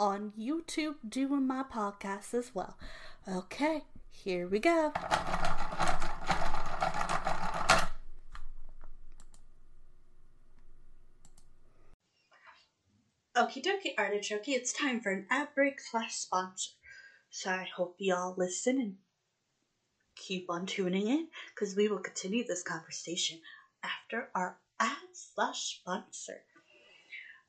on YouTube doing my podcast as well. Okay, here we go. Okie dokie, artichoke, it's time for an ad break slash sponsor. So I hope you all listen and keep on tuning in because we will continue this conversation after our ad slash sponsor.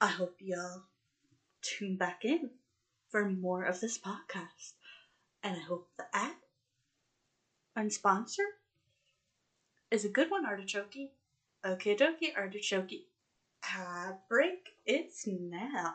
I hope y'all tune back in for more of this podcast. And I hope the ad and sponsor is a good one, Artichoke. Okay, dokie, Artichoke. Ad break, it's now.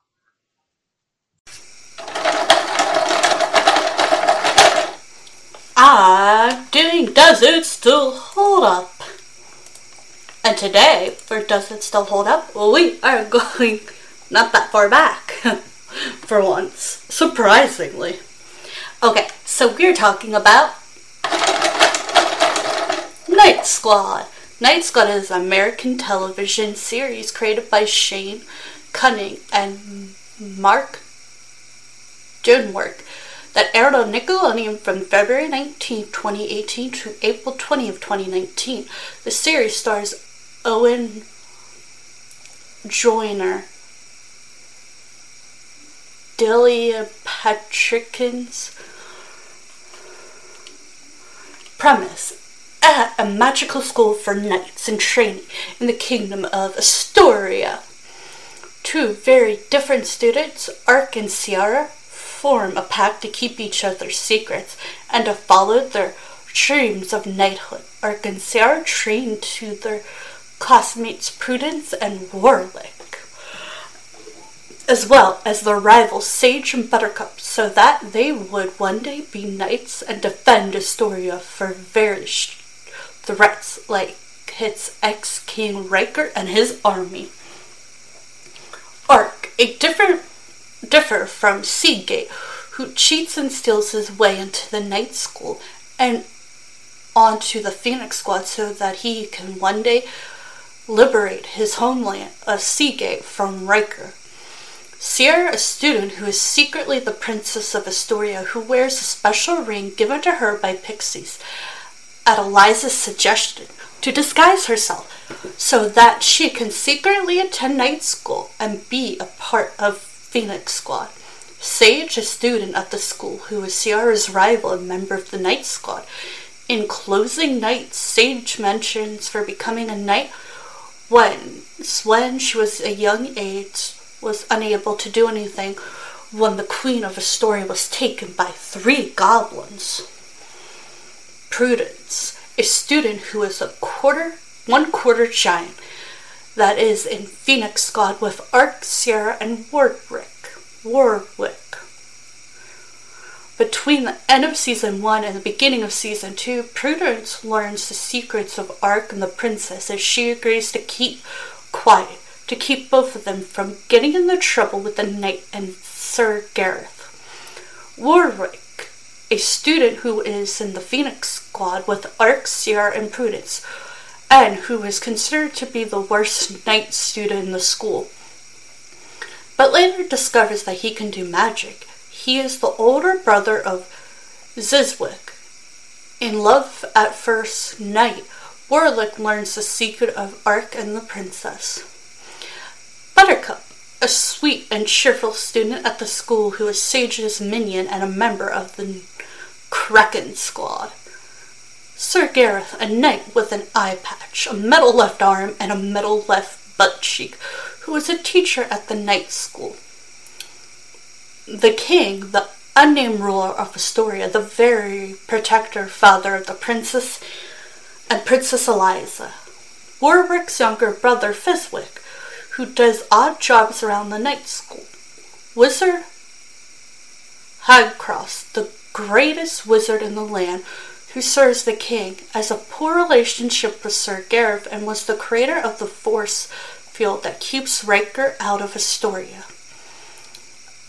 Doing Does It Still Hold Up? And today, for Does It Still Hold Up, we are going not that far back. for once. Surprisingly. Okay, so we're talking about Knight Squad. Knight Squad is an American television series created by Shane Cunning and Mark Junwerk that aired on Nickelodeon from February 19, 2018 to April 20 of 2019. The series stars Owen Joyner, Delia Patrickins. Premise at a magical school for knights in training in the kingdom of Astoria. Two very different students, Arc and Ciara, form a pact to keep each other's secrets and to follow their dreams of knighthood. Arc and Ciara train to their classmates Prudence and Warwick, as well as their rivals Sage and Buttercup, so that they would one day be knights and defend Astoria for various threats like its ex-king Riker and his army. Arc, a different differ from Seagate, who cheats and steals his way into the night school and onto the Phoenix Squad so that he can one day liberate his homeland of Seagate from Riker. Ciara, a student who is secretly the princess of Astoria, who wears a special ring given to her by pixies at Eliza's suggestion to disguise herself so that she can secretly attend night school and be a part of Phoenix Squad. Sage, a student at the school who is Ciara's rival and member of the Night Squad. In closing night, Sage mentions for becoming a knight when, when she was a young age, was unable to do anything when the Queen of Astoria was taken by three goblins. Prudence, a student who is a quarter, one quarter giant, that is in Phoenix Squad with Arc, Ciara, and Warwick. Warwick. Between the end of season one and the beginning of season two, Prudence learns the secrets of Arc and the princess as she agrees to keep quiet, to keep both of them from getting into trouble with the knight and Sir Gareth. Warwick, a student who is in the Phoenix Squad with Arc, Ciara, and Prudence, and who is considered to be the worst knight student in the school. But later discovers that he can do magic. He is the older brother of Zizwick. In Love at First Night, Warwick learns the secret of Arc and the princess. Buttercup, a sweet and cheerful student at the school who is Sage's minion and a member of the Kraken Squad. Sir Gareth, a knight with an eye patch, a metal left arm, and a metal left butt cheek, who was a teacher at the night school. The king, the unnamed ruler of Astoria, the very protector father of the princess and Princess Eliza. Warwick's younger brother, Fizwick, who does odd jobs around the night school. Wizard Hagcross, the greatest wizard in the land, who serves the king, has a poor relationship with Sir Gareth and was the creator of the force field that keeps Riker out of Astoria.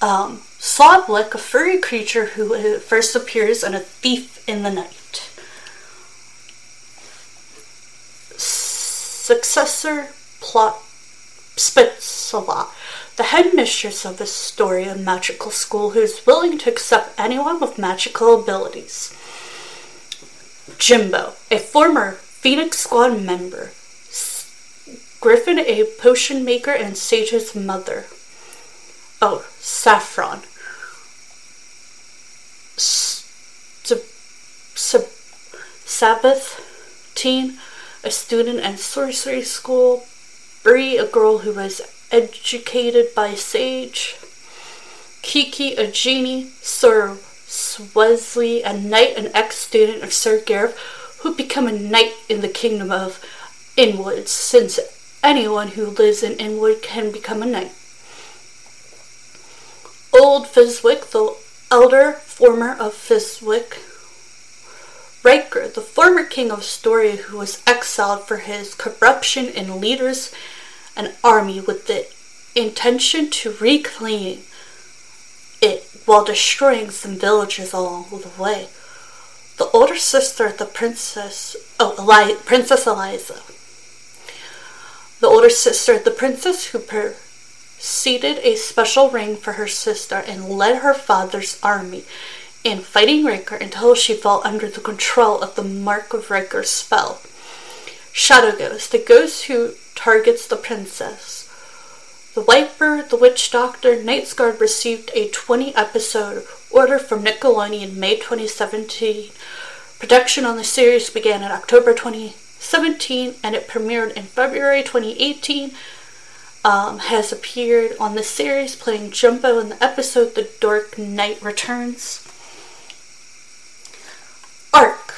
Um, Sloblik, a furry creature who uh, first appears in A Thief in the Night. Successor plot Spitzala, the headmistress of Astoria Magical School who is willing to accept anyone with magical abilities. Jimbo, a former Phoenix Squad member. Griffin, a potion maker and Sage's mother. Oh, Saffron. Sabbath teen, a student at sorcery school, Bree, a girl who was educated by Sage, Kiki, a genie, Sir Swesley, a knight, an ex-student of Sir Gareth, who became a knight in the kingdom of Inwood, since anyone who lives in Inwood can become a knight. Old Fizwick, the elder former of Fizwick, Riker, the former king of Storia who was exiled for his corruption and leaders an army with the intention to reclaim it while destroying some villages along the way. The older sister the princess, oh, Eli- Princess Eliza. The older sister the princess who preceded a special ring for her sister and led her father's army in fighting Riker until she fell under the control of the Mark of Riker's spell. Shadow Ghost, the ghost who targets the princess. The White The Witch Doctor, Knight Squad received a 20 episode order from Nickelodeon in May 2017. Production on the series began in October 2017 and it premiered in February 2018. Um, has appeared on the series playing Jumbo in the episode The Dark Knight Returns. Arc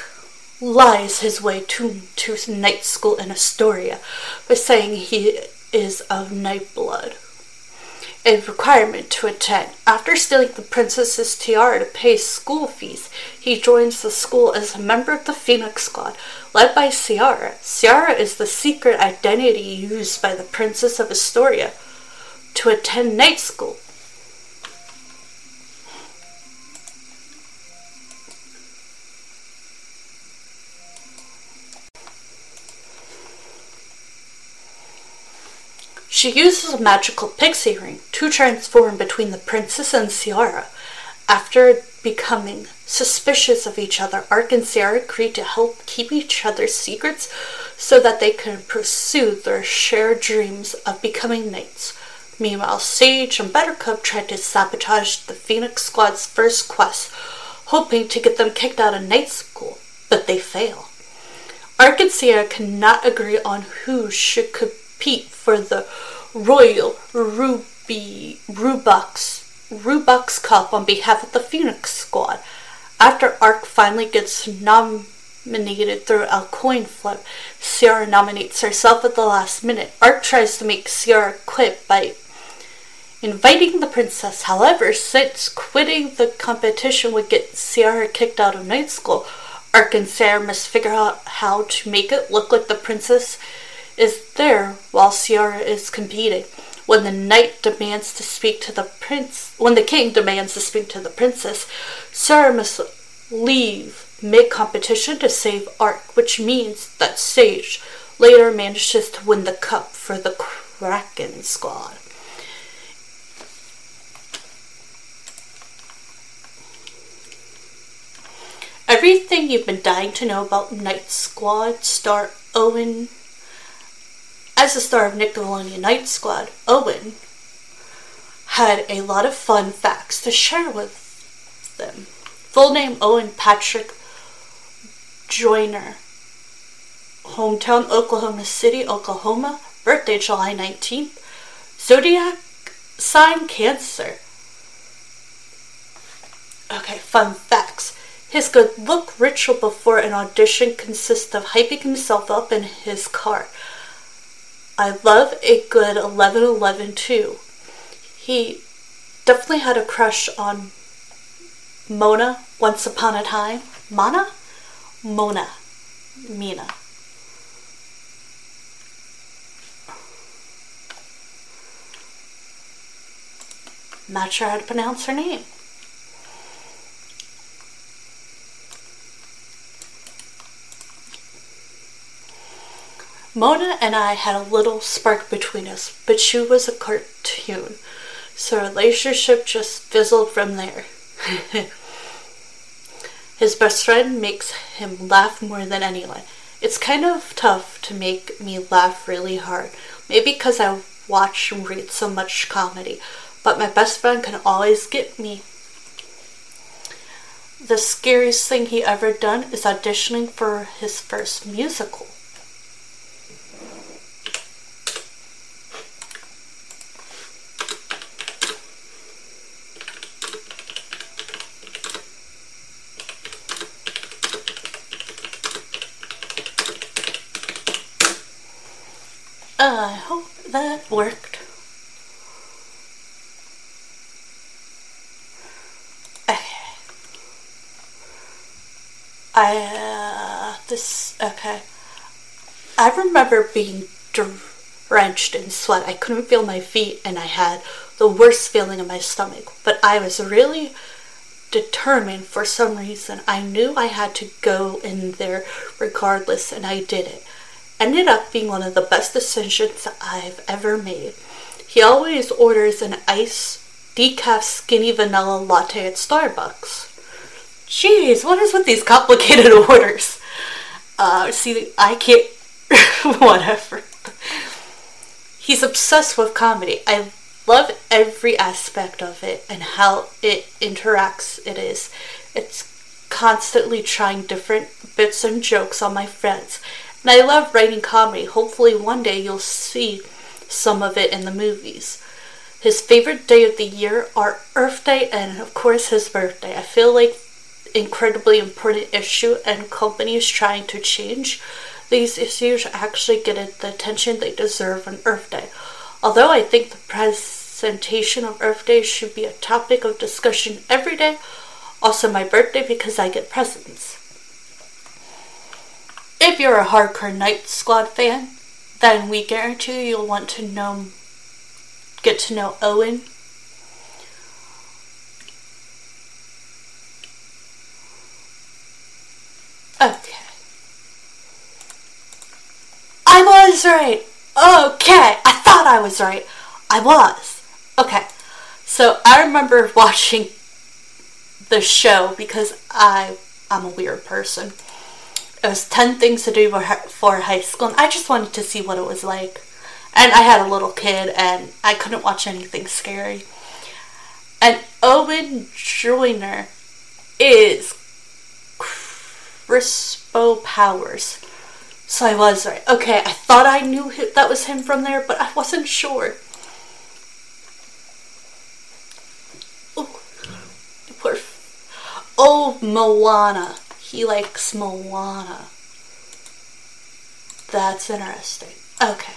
lies his way to, to night school in Astoria by saying he is of night blood. A requirement to attend. After stealing the princess's tiara to pay school fees, he joins the school as a member of the Phoenix Squad, led by Ciara. Ciara is the secret identity used by the Princess of Astoria to attend night school. She uses a magical pixie ring to transform between the princess and Ciara. After becoming suspicious of each other, Arc and Ciara agree to help keep each other's secrets so that they can pursue their shared dreams of becoming knights. Meanwhile, Sage and Buttercup try to sabotage the Phoenix Squad's first quest, hoping to get them kicked out of night school, but they fail. Ark and Ciara cannot agree on who should compete for the Royal Ruby Rubux Rubux Cup on behalf of the Phoenix Squad. After Arc finally gets nominated through a coin flip, Ciara nominates herself at the last minute. Arc tries to make Ciara quit by inviting the princess. However, since quitting the competition would get Ciara kicked out of night school, Arc and Ciara must figure out how to make it look like the princess is there while Ciara is competing. When the knight demands to speak to the prince, when the king demands to speak to the princess, Ciara must leave mid-competition to save Arc, which means that Sage later manages to win the cup for the Kraken squad. Everything you've been dying to know about Knight Squad star Owen as the star of Nickelodeon Knight Squad, Owen had a lot of fun facts to share with them. Full name Owen Patrick Joyner. Hometown Oklahoma City, Oklahoma. Birthday July 19th. Zodiac sign Cancer. Okay, fun facts. His good look ritual before an audition consists of hyping himself up in his car. I love a good 1111 too. He definitely had a crush on Mona once upon a time. Mana? Mona. Mina. Not sure how to pronounce her name. Mona and I had a little spark between us, but she was a cartoon, so our relationship just fizzled from there. His best friend makes him laugh more than anyone. It's kind of tough to make me laugh really hard, maybe because I watch and read so much comedy, but my best friend can always get me the scariest thing he ever done is auditioning for his first musical. I hope that worked. I, uh, this, okay. I remember being drenched in sweat. I couldn't feel my feet and I had the worst feeling in my stomach. But I was really determined for some reason. I knew I had to go in there regardless and I did it. Ended up being one of the best decisions I've ever made. He always orders an ice decaf skinny vanilla latte at Starbucks. Jeez, what is with these complicated orders? Uh, see, I can't. whatever. He's obsessed with comedy. I love every aspect of it and how it interacts. It is. It's constantly trying different bits and jokes on my friends. And I love writing comedy. Hopefully, one day you'll see some of it in the movies. His favorite day of the year are Earth Day and, of course, his birthday. I feel like incredibly important issue and companies trying to change these issues actually get the attention they deserve on Earth Day. Although I think the presentation of Earth Day should be a topic of discussion every day, also my birthday because I get presents. If you're a hardcore Knight Squad fan, then we guarantee you'll want to know get to know Owen Okay. I was right. Okay. I thought I was right. I was. Okay. So I remember watching the show because I I'm a weird person. It was 10 things to do for high school and I just wanted to see what it was like. And I had a little kid and I couldn't watch anything scary. And Owen Joyner is Crispo Powers. So I was right. Okay, I thought I knew that was him from there, but I wasn't sure. Oh, poor. Oh, Moana. He likes Moana. That's interesting. Okay.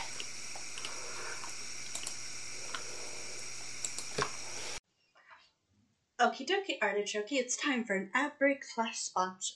Okie dokie, artichoke, it's time for an ad break slash sponsor.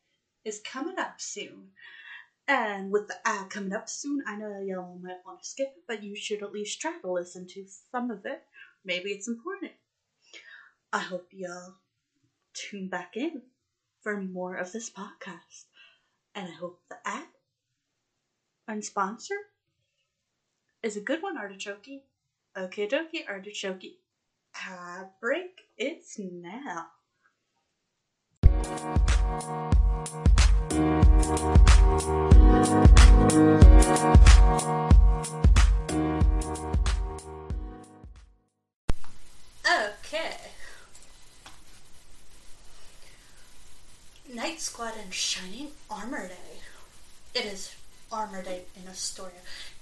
is coming up soon. And with the ad coming up soon, I know y'all might want to skip it, but you should at least try to listen to some of it. Maybe it's important. I hope y'all tune back in for more of this podcast. And I hope the ad and sponsor is a good one, Artichoke. Okay, dokie, Artichoke. Ad break, it's now. Okay. Knight Squad and Shining Armor Day. It is Armor Day in Astoria,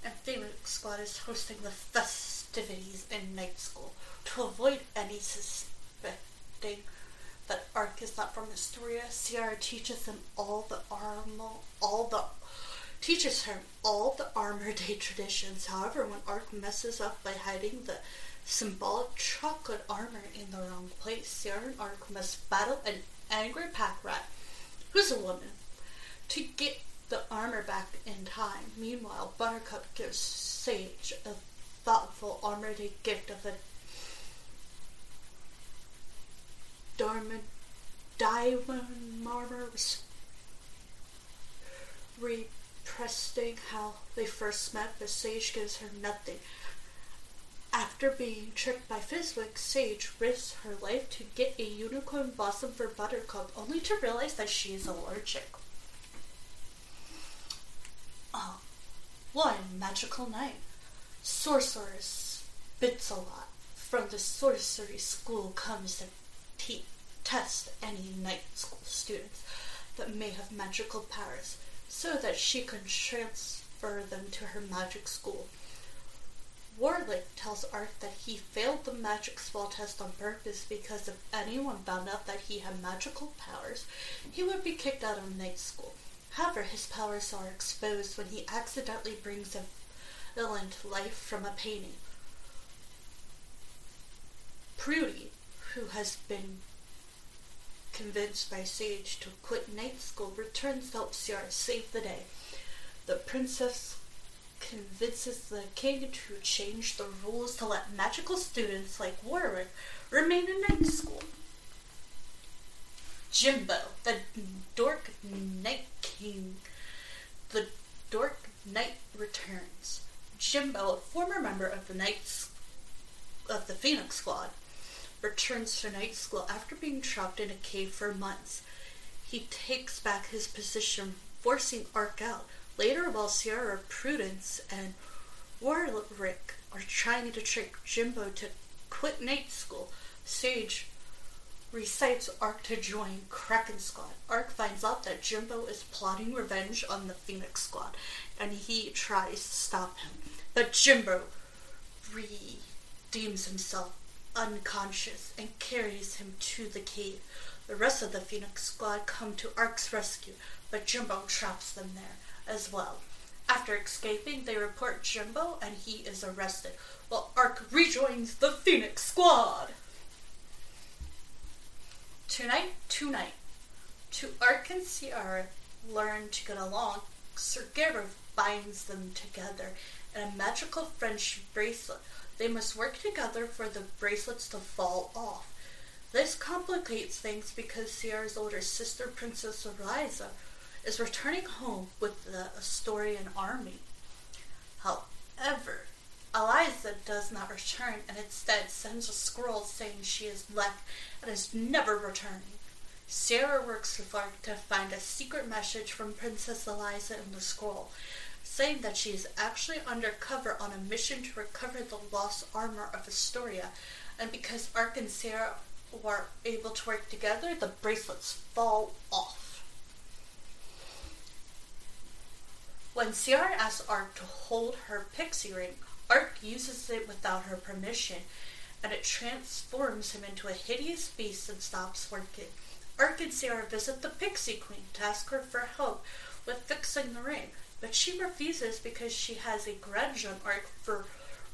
and Phoenix Squad is hosting the festivities in night school to avoid any suspecting that Arc is not from Astoria. Ciara teaches him all the armor, all the teaches him all the Armor Day traditions. However, when Arc messes up by hiding the symbolic chocolate armor in the wrong place, Ciara and Arc must battle an angry pack rat, who's a woman, to get the armor back in time. Meanwhile, Buttercup gives Sage a thoughtful Armor Day gift of a diamond, diamond armor repressing how they first met, but Sage gives her nothing. After being tricked by Fizwick, Sage risks her life to get a unicorn blossom for Buttercup, only to realize that she is allergic. Oh, one magical night. Sorceress Spitsalot from the sorcery school comes to te- test any night school students that may have magical powers so that she can transfer them to her magic school. Warlick tells Art that he failed the magic spell test on purpose because if anyone found out that he had magical powers, he would be kicked out of night school. However, his powers are exposed when he accidentally brings a villain to life from a painting. Prudy, who has been convinced by Sage to quit night school, returns to help Ciara save the day. The princess convinces the king to change the rules to let magical students like Warwick remain in night school. Jimbo, the dork night king, the dork knight returns. Jimbo, a former member of the Knights of the Phoenix Squad, returns to night school after being trapped in a cave for months. He takes back his position, forcing Arc out. Later, while Ciara, Prudence, and Warwick are trying to trick Jimbo to quit night school, Sage recites Arc to join Kraken Squad. Arc finds out that Jimbo is plotting revenge on the Phoenix Squad, and he tries to stop him. But Jimbo redeems himself unconscious and carries him to the cave. The rest of the Phoenix Squad come to Arc's rescue, but Jimbo traps them there as well. After escaping, they report Jimbo and he is arrested, while Arc rejoins the Phoenix Squad. Tonight, tonight, to Arc and Ciara learn to get along, Sir Gareth binds them together in a magical friendship bracelet. They must work together for the bracelets to fall off. This complicates things because Ciara's older sister, Princess Eliza, is returning home with the Asturian army. However, Eliza does not return and instead sends a scroll saying she has left and is never returning. Ciara works with Arc to find a secret message from Princess Eliza in the scroll, saying that she is actually undercover on a mission to recover the lost armor of Astoria, and because Arc and Ciara were able to work together, the bracelets fall off. When Ciara asks Arc to hold her pixie ring, Arc uses it without her permission, and it transforms him into a hideous beast and stops working. Arc and Ciara visit the Pixie Queen to ask her for help with fixing the ring, but she refuses because she has a grudge on Arc for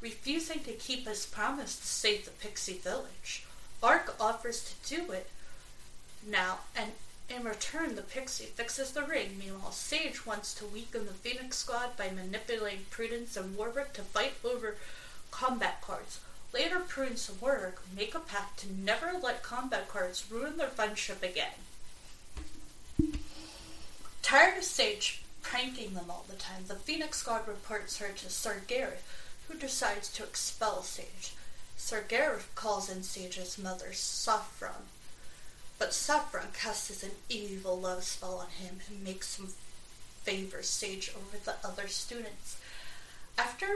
refusing to keep his promise to save the Pixie Village. Arc offers to do it now, and in return, the Pixie fixes the ring. Meanwhile, Sage wants to weaken the Phoenix Squad by manipulating Prudence and Warwick to fight over combat cards. Later, Prudence and Warwick make a pact to never let combat cards ruin their friendship again. Tired of Sage pranking them all the time, the Phoenix Squad reports her to Sir Gareth, who decides to expel Sage. Sir Gareth calls in Sage's mother, Saffron, but Saffron casts an evil love spell on him and makes him favor Sage over the other students. After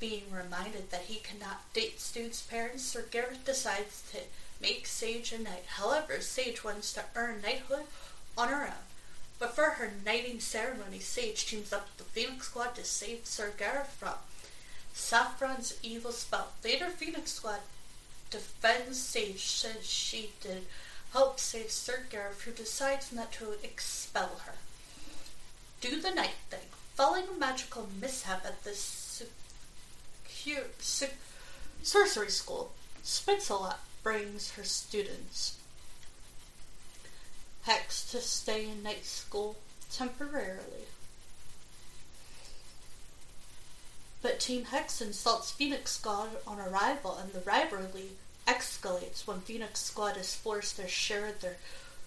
being reminded that he cannot date students' parents, Sir Gareth decides to make Sage a knight. However, Sage wants to earn knighthood on her own. But for her knighting ceremony, Sage teams up with the Phoenix Squad to save Sir Gareth from Saffron's evil spell. Later, Phoenix Squad defends Sage since she did help save Sir Gareth, who decides not to expel her. Do the night thing. Following a magical mishap at the secure, se- sorcery school, Spitsalot brings her students Hex to stay in night school temporarily. But Team Hex insults Phoenix Squad on arrival, and the rivalry escalates when Phoenix Squad is forced to share their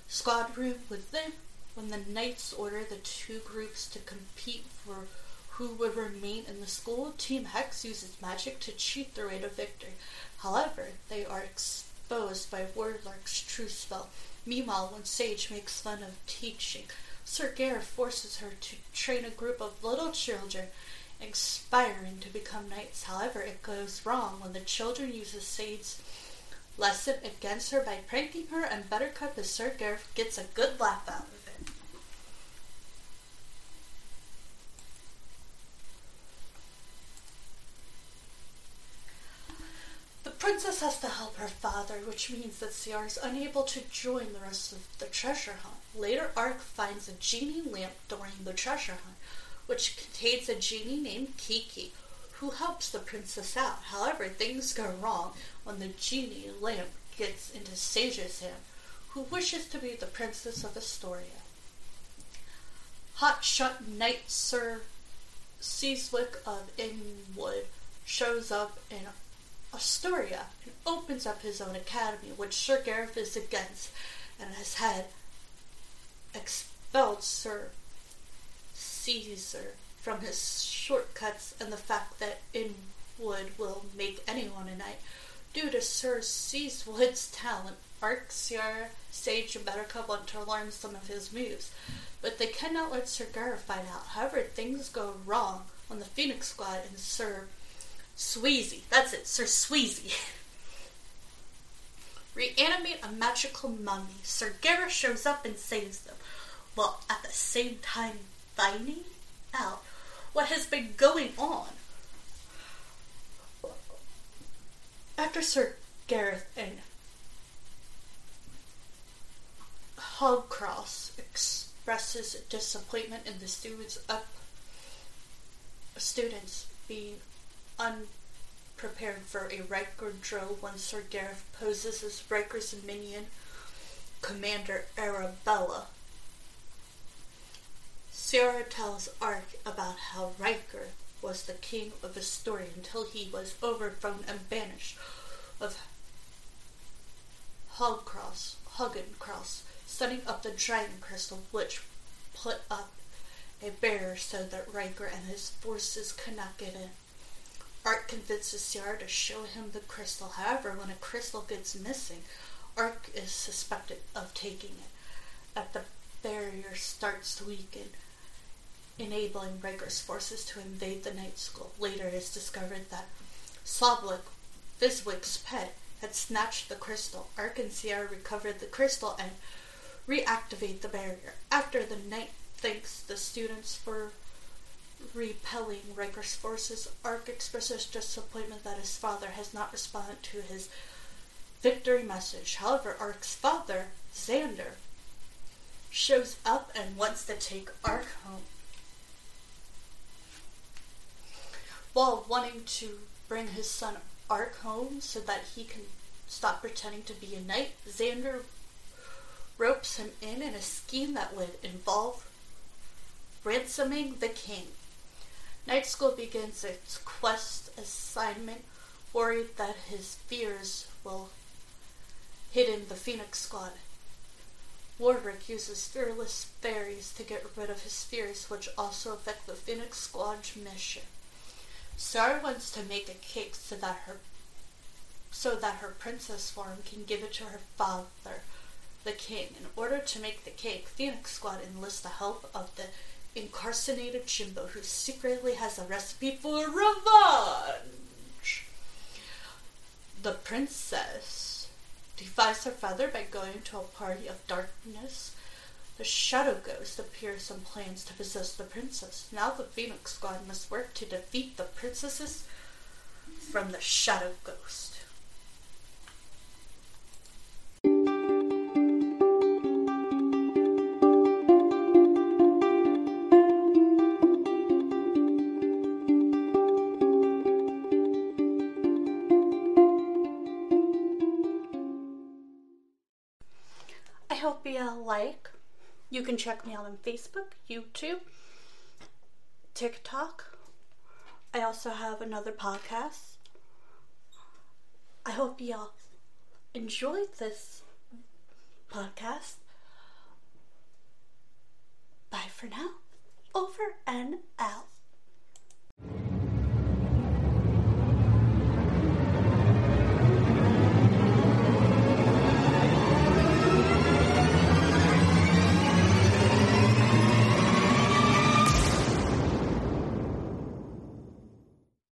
squad room with them when the knights order the two groups to compete for who would remain in the school, Team Hex uses magic to cheat their way to victory. However, they are exposed by Wardlark's true spell. Meanwhile, when Sage makes fun of teaching, Sir Gareth forces her to train a group of little children aspiring to become knights. However, it goes wrong when the children use Sage's lesson against her by pranking her, and Buttercup as Sir Gareth gets a good laugh out of it. The princess has to help which means that Ciara is unable to join the rest of the treasure hunt. Later, Arc finds a genie lamp during the treasure hunt, which contains a genie named Kiki, who helps the princess out. However, things go wrong when the genie lamp gets into Sage's hand, who wishes to be the princess of Astoria. Hotshot Knight Sir Seaswick of Inwood shows up in Astoria and opens up his own academy, which Sir Gareth is against and has had expelled Sir Caesar from his shortcuts and the fact that Inwood will make anyone a knight. Due to Sir Seaswood's talent, Arc, Ciara, Sage, and Buttercup want to learn some of his moves, but they cannot let Sir Gareth find out. However, things go wrong when the Phoenix Squad and Sir Sweezy, that's it, Sir Sweezy, reanimate a magical mummy. Sir Gareth shows up and saves them, while at the same time finding out what has been going on. After Sir Gareth and Hogcross expresses disappointment in the students up students being unprepared for a Riker drill when Sir Gareth poses as Riker's minion, Commander Arabella. Sarah tells Arc about how Riker was the king of the story until he was overthrown and banished of Hogcross, Hoggencross, setting up the Dragon Crystal, which put up a barrier so that Riker and his forces could not get in. Arc convinces Ciara to show him the crystal. However, when a crystal gets missing, Arc is suspected of taking it. That the barrier starts to weaken, enabling Riker's forces to invade the night school. Later, it is discovered that Soblik, Fizwick's pet, had snatched the crystal. Arc and Ciara recovered the crystal and reactivate the barrier. After the night thanks the students for repelling Riker's forces, Arc expresses disappointment that his father has not responded to his victory message. However, Arc's father, Xander, shows up and wants to take Arc home. While wanting to bring his son Arc home so that he can stop pretending to be a knight, Xander ropes him in in a scheme that would involve ransoming the king. Night School begins its quest assignment, worried that his fears will hidden the Phoenix Squad. Warwick uses fearless fairies to get rid of his fears, which also affect the Phoenix Squad's mission. Ciara wants to make a cake so that her so that her princess form can give it to her father, the king. In order to make the cake, Phoenix Squad enlists the help of the incarcerated Jimbo, who secretly has a recipe for revenge. The princess defies her father by going to a party of darkness. The Shadow Ghost appears and plans to possess the princess. Now the Phoenix Squad must work to defeat the princesses from the Shadow Ghost. Check me out on Facebook, YouTube, TikTok. I also have another podcast. I hope y'all enjoyed this podcast. Bye for now. Over and out.